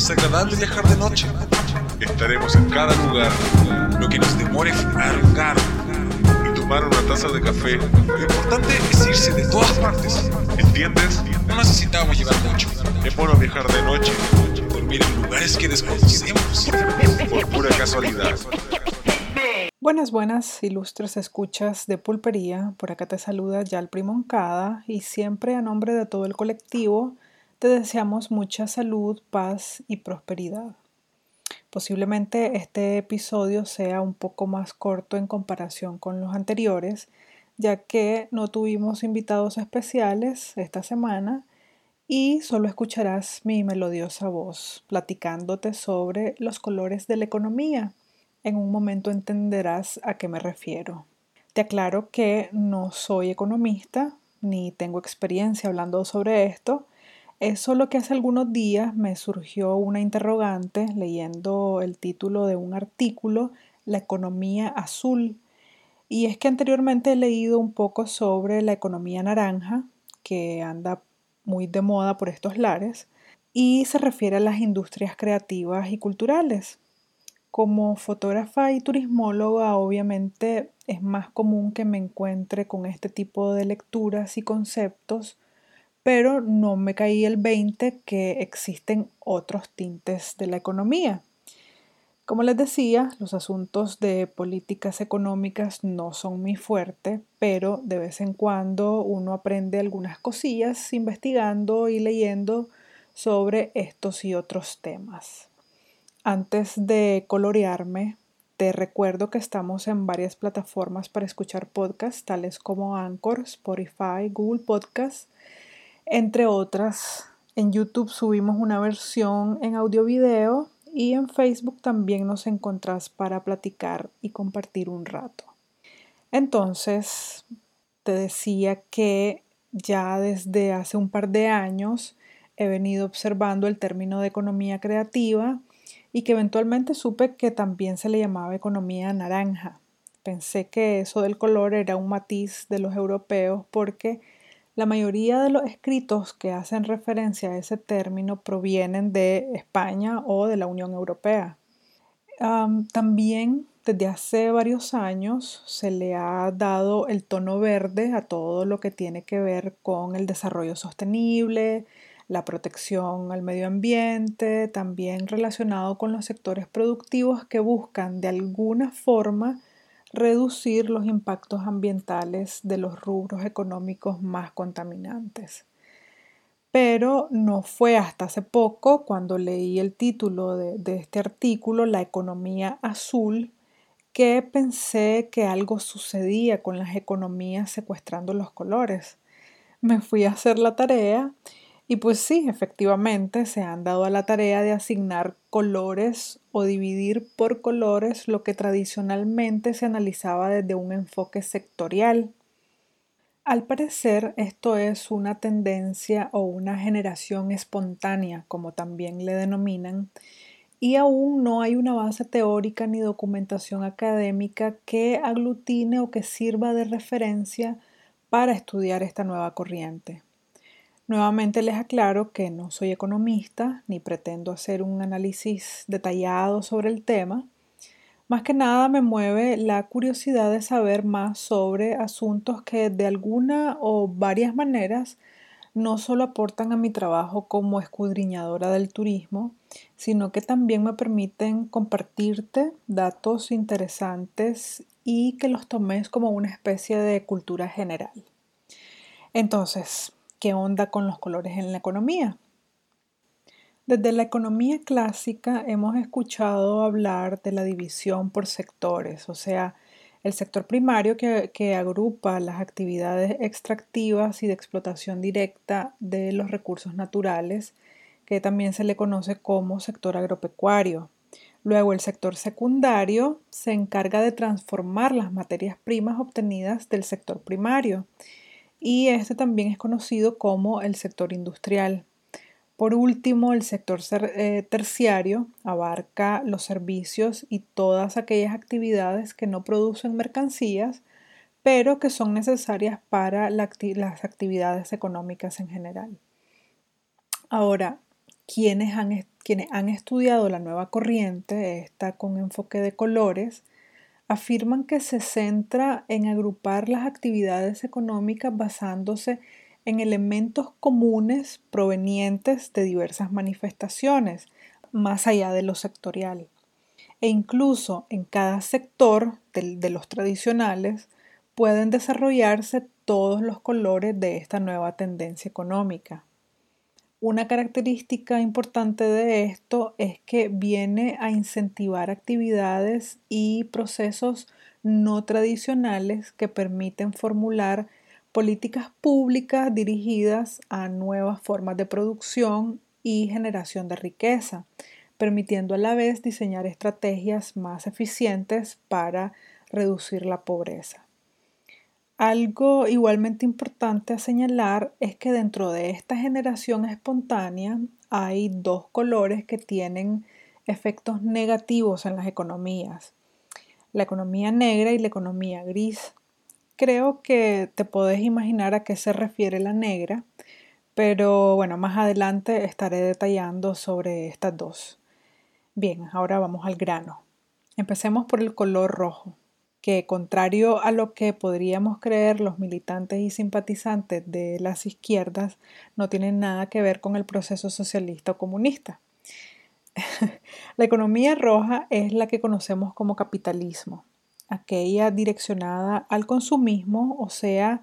Es agradable viajar de noche. Estaremos en cada lugar, lo que nos demore un carro y tomar una taza de café. Lo importante es irse de todas partes. ¿Entiendes? No necesitamos llevar mucho. Es bueno viajar de noche, dormir en lugares que desconocemos, por pura casualidad. Buenas, buenas, ilustres escuchas de pulpería. Por acá te saluda Yal Primoncada y siempre a nombre de todo el colectivo te deseamos mucha salud, paz y prosperidad. Posiblemente este episodio sea un poco más corto en comparación con los anteriores, ya que no tuvimos invitados especiales esta semana y solo escucharás mi melodiosa voz platicándote sobre los colores de la economía. En un momento entenderás a qué me refiero. Te aclaro que no soy economista ni tengo experiencia hablando sobre esto, es solo que hace algunos días me surgió una interrogante leyendo el título de un artículo, La economía azul. Y es que anteriormente he leído un poco sobre la economía naranja, que anda muy de moda por estos lares, y se refiere a las industrias creativas y culturales. Como fotógrafa y turismóloga, obviamente es más común que me encuentre con este tipo de lecturas y conceptos pero no me caí el 20 que existen otros tintes de la economía. Como les decía, los asuntos de políticas económicas no son mi fuerte, pero de vez en cuando uno aprende algunas cosillas investigando y leyendo sobre estos y otros temas. Antes de colorearme, te recuerdo que estamos en varias plataformas para escuchar podcasts, tales como Anchor, Spotify, Google Podcasts entre otras. En YouTube subimos una versión en audio-video y en Facebook también nos encontrás para platicar y compartir un rato. Entonces, te decía que ya desde hace un par de años he venido observando el término de economía creativa y que eventualmente supe que también se le llamaba economía naranja. Pensé que eso del color era un matiz de los europeos porque la mayoría de los escritos que hacen referencia a ese término provienen de España o de la Unión Europea. también desde hace varios años se le ha dado el tono verde a todo lo que tiene que ver con el desarrollo sostenible, la protección al medio ambiente, también relacionado con los sectores productivos que buscan de alguna forma reducir los impactos ambientales de los rubros económicos más contaminantes. Pero no fue hasta hace poco cuando leí el título de, este artículo, La economía azul, que pensé que algo sucedía con las economías secuestrando los colores. Me fui a hacer la tarea y pues sí, efectivamente se han dado a la tarea de asignar colores o dividir por colores lo que tradicionalmente se analizaba desde un enfoque sectorial. Al parecer esto es una tendencia o una generación espontánea, como también le denominan, y aún no hay una base teórica ni documentación académica que aglutine o que sirva de referencia para estudiar esta nueva corriente. Nuevamente les aclaro que no soy economista ni pretendo hacer un análisis detallado sobre el tema. Más que nada me mueve la curiosidad de saber más sobre asuntos que de alguna o varias maneras no solo aportan a mi trabajo como escudriñadora del turismo, sino que también me permiten compartirte datos interesantes y que los tomes como una especie de cultura general. Entonces, ¿Qué onda con los colores en la economía? Desde la economía clásica hemos escuchado hablar de la división por sectores, o sea, el sector primario que, que, agrupa las actividades extractivas y de explotación directa de los recursos naturales, que también se le conoce como sector agropecuario. Luego el sector secundario se encarga de transformar las materias primas obtenidas del sector primario y este también es conocido como el sector industrial. Por último, el sector eh, terciario abarca los servicios y todas aquellas actividades que no producen mercancías, pero que son necesarias para las actividades económicas en general. Ahora, ¿quiénes, quienes han estudiado la nueva corriente, esta con enfoque de colores, afirman que se centra en agrupar las actividades económicas basándose en elementos comunes provenientes de diversas manifestaciones, más allá de lo sectorial. E incluso en cada sector de, los tradicionales pueden desarrollarse todos los colores de esta nueva tendencia económica. Una característica importante de esto es que viene a incentivar actividades y procesos no tradicionales que permiten formular políticas públicas dirigidas a nuevas formas de producción y generación de riqueza, permitiendo a la vez diseñar estrategias más eficientes para reducir la pobreza. Algo igualmente importante a señalar es que dentro de esta generación espontánea hay dos colores que tienen efectos negativos en las economías, la economía negra y la economía gris. Creo que te podés imaginar a qué se refiere la negra, pero bueno, más adelante estaré detallando sobre estas dos. Bien, ahora vamos al grano. Empecemos por el color rojo que, contrario a lo que podríamos creer los militantes y simpatizantes de las izquierdas, no tienen nada que ver con el proceso socialista o comunista. la economía roja es la que conocemos como capitalismo, aquella direccionada al consumismo, o sea,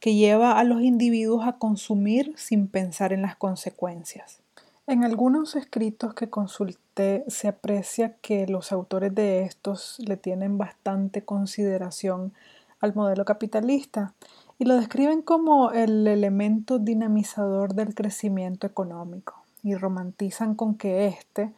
que lleva a los individuos a consumir sin pensar en las consecuencias. En algunos escritos que consulté se aprecia que los autores de estos le tienen bastante consideración al modelo capitalista y lo describen como el elemento dinamizador del crecimiento económico y romantizan con que éste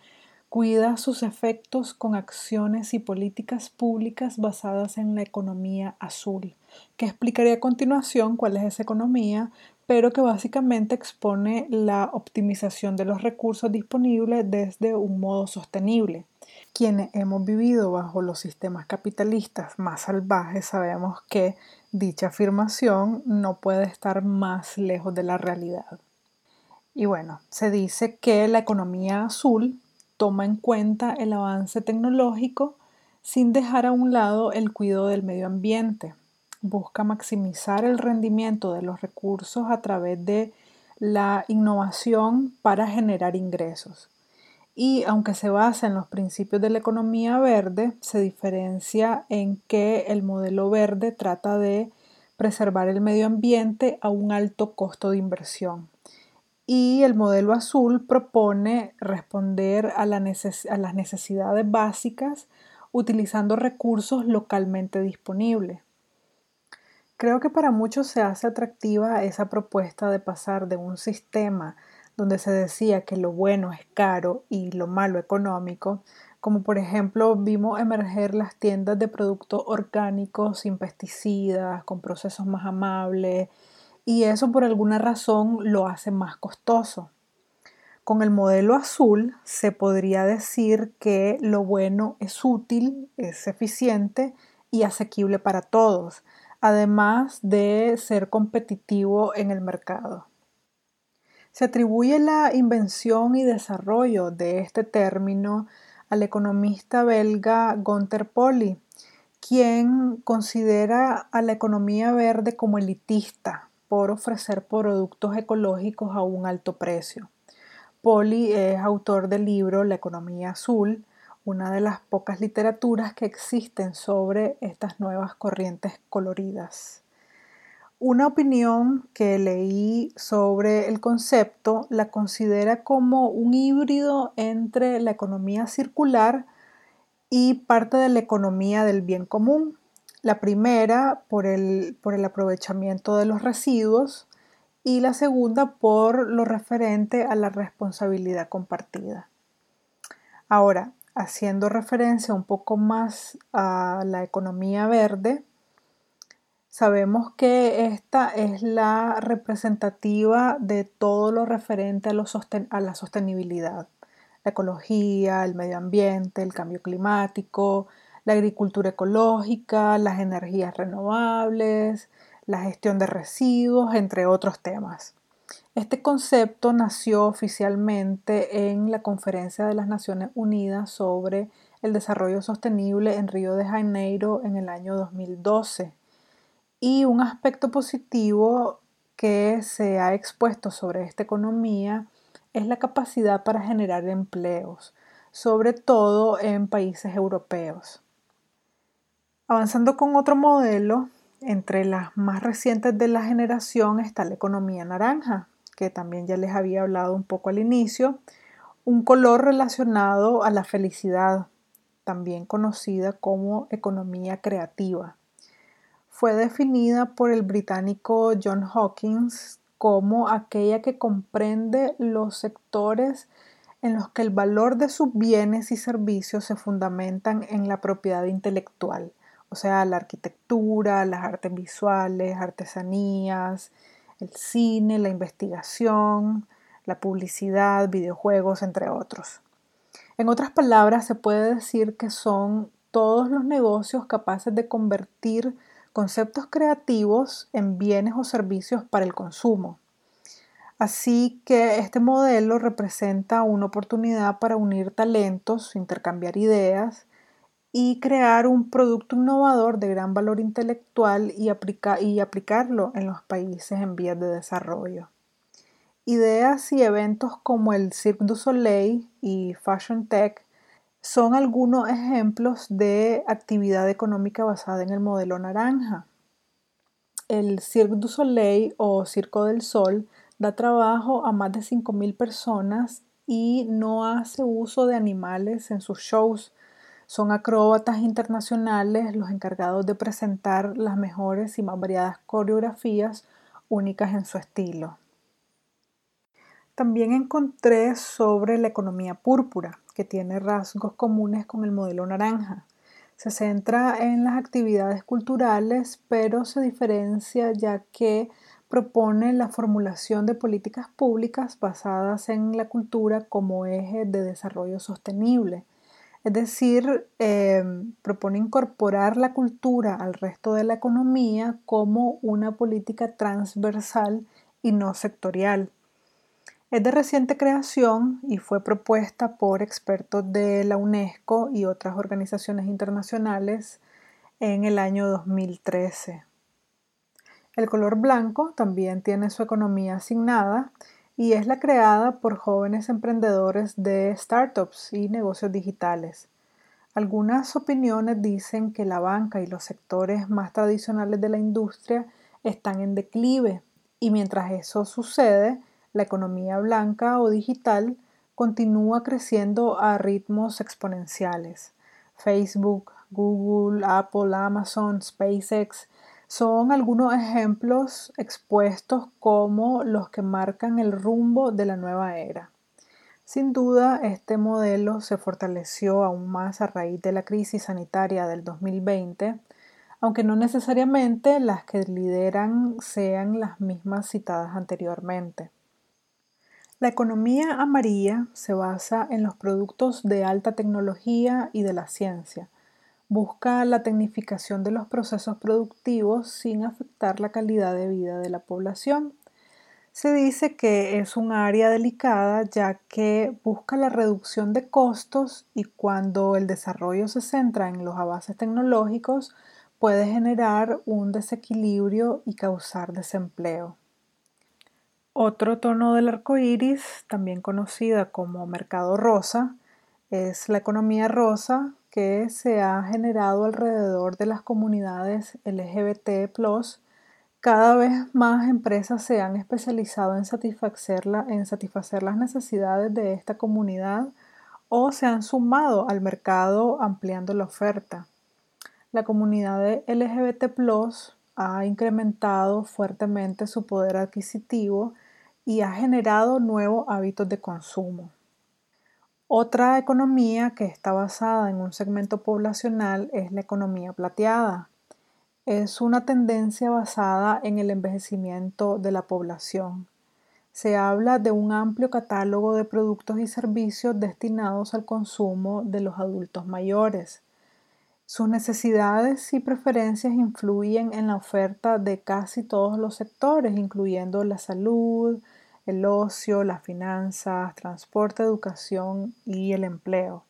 cuida sus efectos con acciones y políticas públicas basadas en la economía azul, que explicaré a continuación cuál es esa economía, pero que básicamente expone la optimización de los recursos disponibles desde un modo sostenible. Quienes hemos vivido bajo los sistemas capitalistas más salvajes sabemos que dicha afirmación no puede estar más lejos de la realidad. Y bueno, se dice que la economía azul toma en cuenta el avance tecnológico sin dejar a un lado el cuidado del medio ambiente, busca maximizar el rendimiento de los recursos a través de la innovación para generar ingresos. Y aunque se basa en los principios de la economía verde, se diferencia en que el modelo verde trata de preservar el medio ambiente a un alto costo de inversión. Y el modelo azul propone responder a, las necesidades básicas utilizando recursos localmente disponibles. Creo que para muchos se hace atractiva esa propuesta de pasar de un sistema donde se decía que lo bueno es caro y lo malo económico, como por ejemplo vimos emerger las tiendas de productos orgánicos sin pesticidas, con procesos más amables, y eso por alguna razón lo hace más costoso. Con el modelo azul se podría decir que lo bueno es útil, es eficiente y asequible para todos, además de ser competitivo en el mercado. Se atribuye la invención y desarrollo de este término al economista belga Gunther Polly, quien considera a la economía verde como elitista por ofrecer productos ecológicos a un alto precio. Polly es autor del libro La economía azul, una de las pocas literaturas que existen sobre estas nuevas corrientes coloridas. Una opinión que leí sobre el concepto la considera como un híbrido entre la economía circular y parte de la economía del bien común. La primera por el, por el aprovechamiento de los residuos y la segunda por lo referente a la responsabilidad compartida. Ahora, haciendo referencia un poco más a la economía verde, sabemos que esta es la representativa de todo lo referente a, la sostenibilidad, la ecología, el medio ambiente, el cambio climático, la agricultura ecológica, las energías renovables, la gestión de residuos, entre otros temas. Este concepto nació oficialmente en la Conferencia de las Naciones Unidas sobre el Desarrollo Sostenible en Río de Janeiro en el año 2012. Y un aspecto positivo que se ha expuesto sobre esta economía es la capacidad para generar empleos, sobre todo en países europeos. Avanzando con otro modelo, entre las más recientes de la generación está la economía naranja, que también ya les había hablado un poco al inicio, un color relacionado a la felicidad, también conocida como economía creativa. Fue definida por el británico John Hawkins como aquella que comprende los sectores en los que el valor de sus bienes y servicios se fundamentan en la propiedad intelectual, o sea, la arquitectura, las artes visuales, artesanías, el cine, la investigación, la publicidad, videojuegos, entre otros. En otras palabras, se puede decir que son todos los negocios capaces de convertir conceptos creativos en bienes o servicios para el consumo. Así que este modelo representa una oportunidad para unir talentos, intercambiar ideas y crear un producto innovador de gran valor intelectual y, y aplicarlo en los países en vías de desarrollo. Ideas y eventos como el Cirque du Soleil y Fashion Tech son algunos ejemplos de actividad económica basada en el modelo naranja. El Cirque du Soleil o Circo del Sol da trabajo a más de 5.000 personas y no hace uso de animales en sus shows, son acróbatas internacionales los encargados de presentar las mejores y más variadas coreografías únicas en su estilo. También encontré sobre la economía púrpura, que tiene rasgos comunes con el modelo naranja. Se centra en las actividades culturales, pero se diferencia ya que propone la formulación de políticas públicas basadas en la cultura como eje de desarrollo sostenible es decir, em, propone incorporar la cultura al resto de la economía como una política transversal y no sectorial. Es de reciente creación y fue propuesta por expertos de la UNESCO y otras organizaciones internacionales en el año 2013. El color blanco también tiene su economía asignada y es la creada por jóvenes emprendedores de startups y negocios digitales. Algunas opiniones dicen que la banca y los sectores más tradicionales de la industria están en declive y mientras eso sucede, la economía blanca o digital continúa creciendo a ritmos exponenciales. Facebook, Google, Apple, Amazon, SpaceX son algunos ejemplos expuestos como los que marcan el rumbo de la nueva era. Sin duda, este modelo se fortaleció aún más a raíz de la crisis sanitaria del 2020, aunque no necesariamente las que lideran sean las mismas citadas anteriormente. La economía amarilla se basa en los productos de alta tecnología y de la ciencia, busca la tecnificación de los procesos productivos sin afectar la calidad de vida de la población. Se dice que es un área delicada ya que busca la reducción de costos y cuando el desarrollo se centra en los avances tecnológicos puede generar un desequilibrio y causar desempleo. Otro tono del arco iris, también conocida como mercado rosa, es la economía rosa que se ha generado alrededor de las comunidades LGBT. Cada vez más empresas se han especializado en satisfacer, en satisfacer las necesidades de esta comunidad o se han sumado al mercado ampliando la oferta. La comunidad LGBT ha incrementado fuertemente su poder adquisitivo y ha generado nuevos hábitos de consumo. Otra economía que está basada en un segmento poblacional es la economía plateada. Es una tendencia basada en el envejecimiento de la población. Se habla de un amplio catálogo de productos y servicios destinados al consumo de los adultos mayores. Sus necesidades y preferencias influyen en la oferta de casi todos los sectores, incluyendo la salud, el ocio, las finanzas, transporte, educación y el empleo.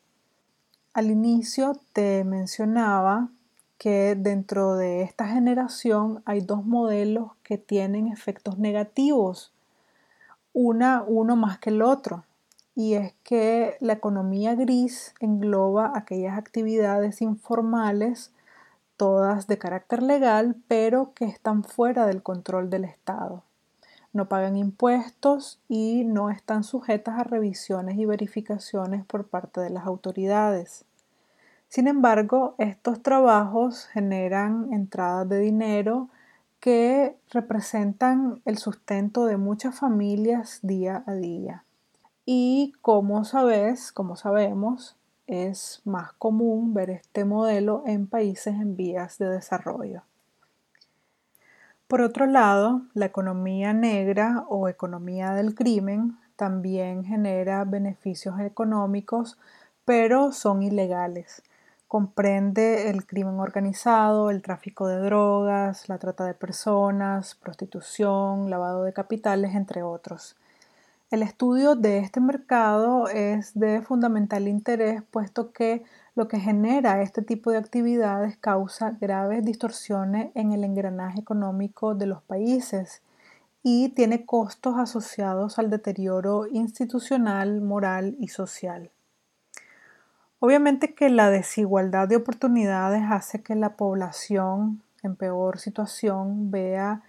Al inicio te mencionaba que dentro de esta generación hay dos modelos que tienen efectos negativos, una, uno más que el otro, y es que la economía gris engloba aquellas actividades informales, todas de carácter legal, pero que están fuera del control del Estado. No pagan impuestos y no están sujetas a revisiones y verificaciones por parte de las autoridades. Sin embargo, estos trabajos generan entradas de dinero que representan el sustento de muchas familias día a día. Y como sabes, como sabemos, es más común ver este modelo en países en vías de desarrollo. Por otro lado, la economía negra o economía del crimen también genera beneficios económicos, pero son ilegales comprende el crimen organizado, el tráfico de drogas, la trata de personas, prostitución, lavado de capitales, entre otros. El estudio de este mercado es de fundamental interés puesto que lo que genera este tipo de actividades causa graves distorsiones en el engranaje económico de los países y tiene costos asociados al deterioro institucional, moral y social. Obviamente que la desigualdad de oportunidades hace que la población en peor situación vea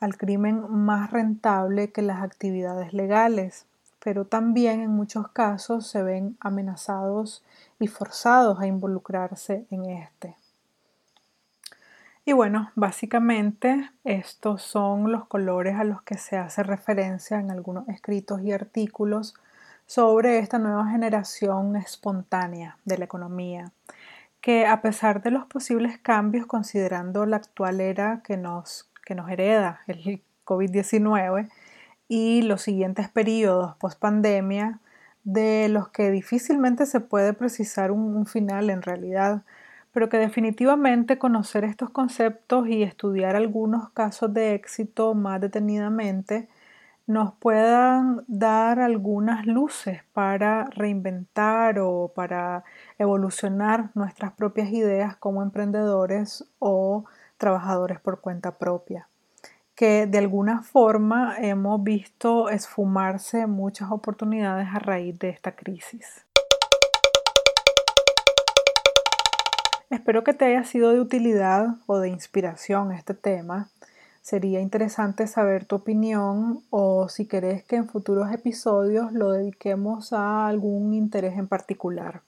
al crimen más rentable que las actividades legales, pero también en muchos casos se ven amenazados y forzados a involucrarse en este. Y bueno, básicamente estos son los colores a los que se hace referencia en algunos escritos y artículos sobre esta nueva generación espontánea de la economía, que a pesar de los posibles cambios considerando la actual era que nos, que nos hereda el COVID-19 y los siguientes periodos post pandemia, de los que difícilmente se puede precisar un, un final en realidad, pero que definitivamente conocer estos conceptos y estudiar algunos casos de éxito más detenidamente nos puedan dar algunas luces para reinventar o para evolucionar nuestras propias ideas como emprendedores o trabajadores por cuenta propia, que de alguna forma hemos visto esfumarse muchas oportunidades a raíz de esta crisis. Espero que te haya sido de utilidad o de inspiración este tema Sería interesante saber tu opinión o si querés que en futuros episodios lo dediquemos a algún interés en particular.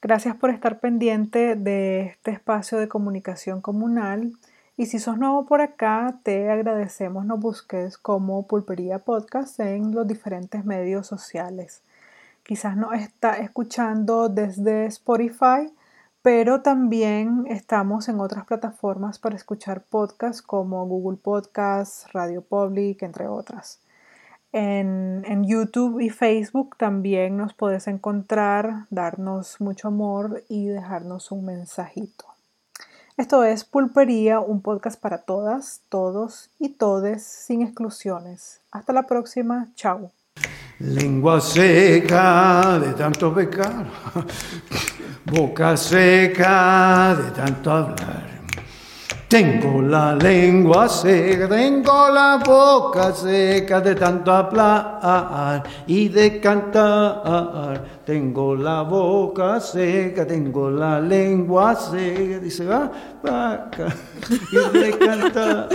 Gracias por estar pendiente de este espacio de comunicación comunal y si sos nuevo por acá, te agradecemos nos busques como Pulpería Podcast en los diferentes medios sociales. Quizás nos está escuchando desde Spotify pero también estamos en otras plataformas para escuchar podcasts como Google Podcasts, Radio Public, entre otras. En, en, YouTube y Facebook también nos puedes encontrar, darnos mucho amor y dejarnos un mensajito. Esto es Pulpería, un podcast para todas, todos y todes sin exclusiones. Hasta la próxima, chao. Lengua seca de tanto pecar, boca seca de tanto hablar. Tengo la lengua seca, tengo la boca seca de tanto hablar y de cantar. Tengo la boca seca, tengo la lengua seca, dice va, vaca, y de cantar.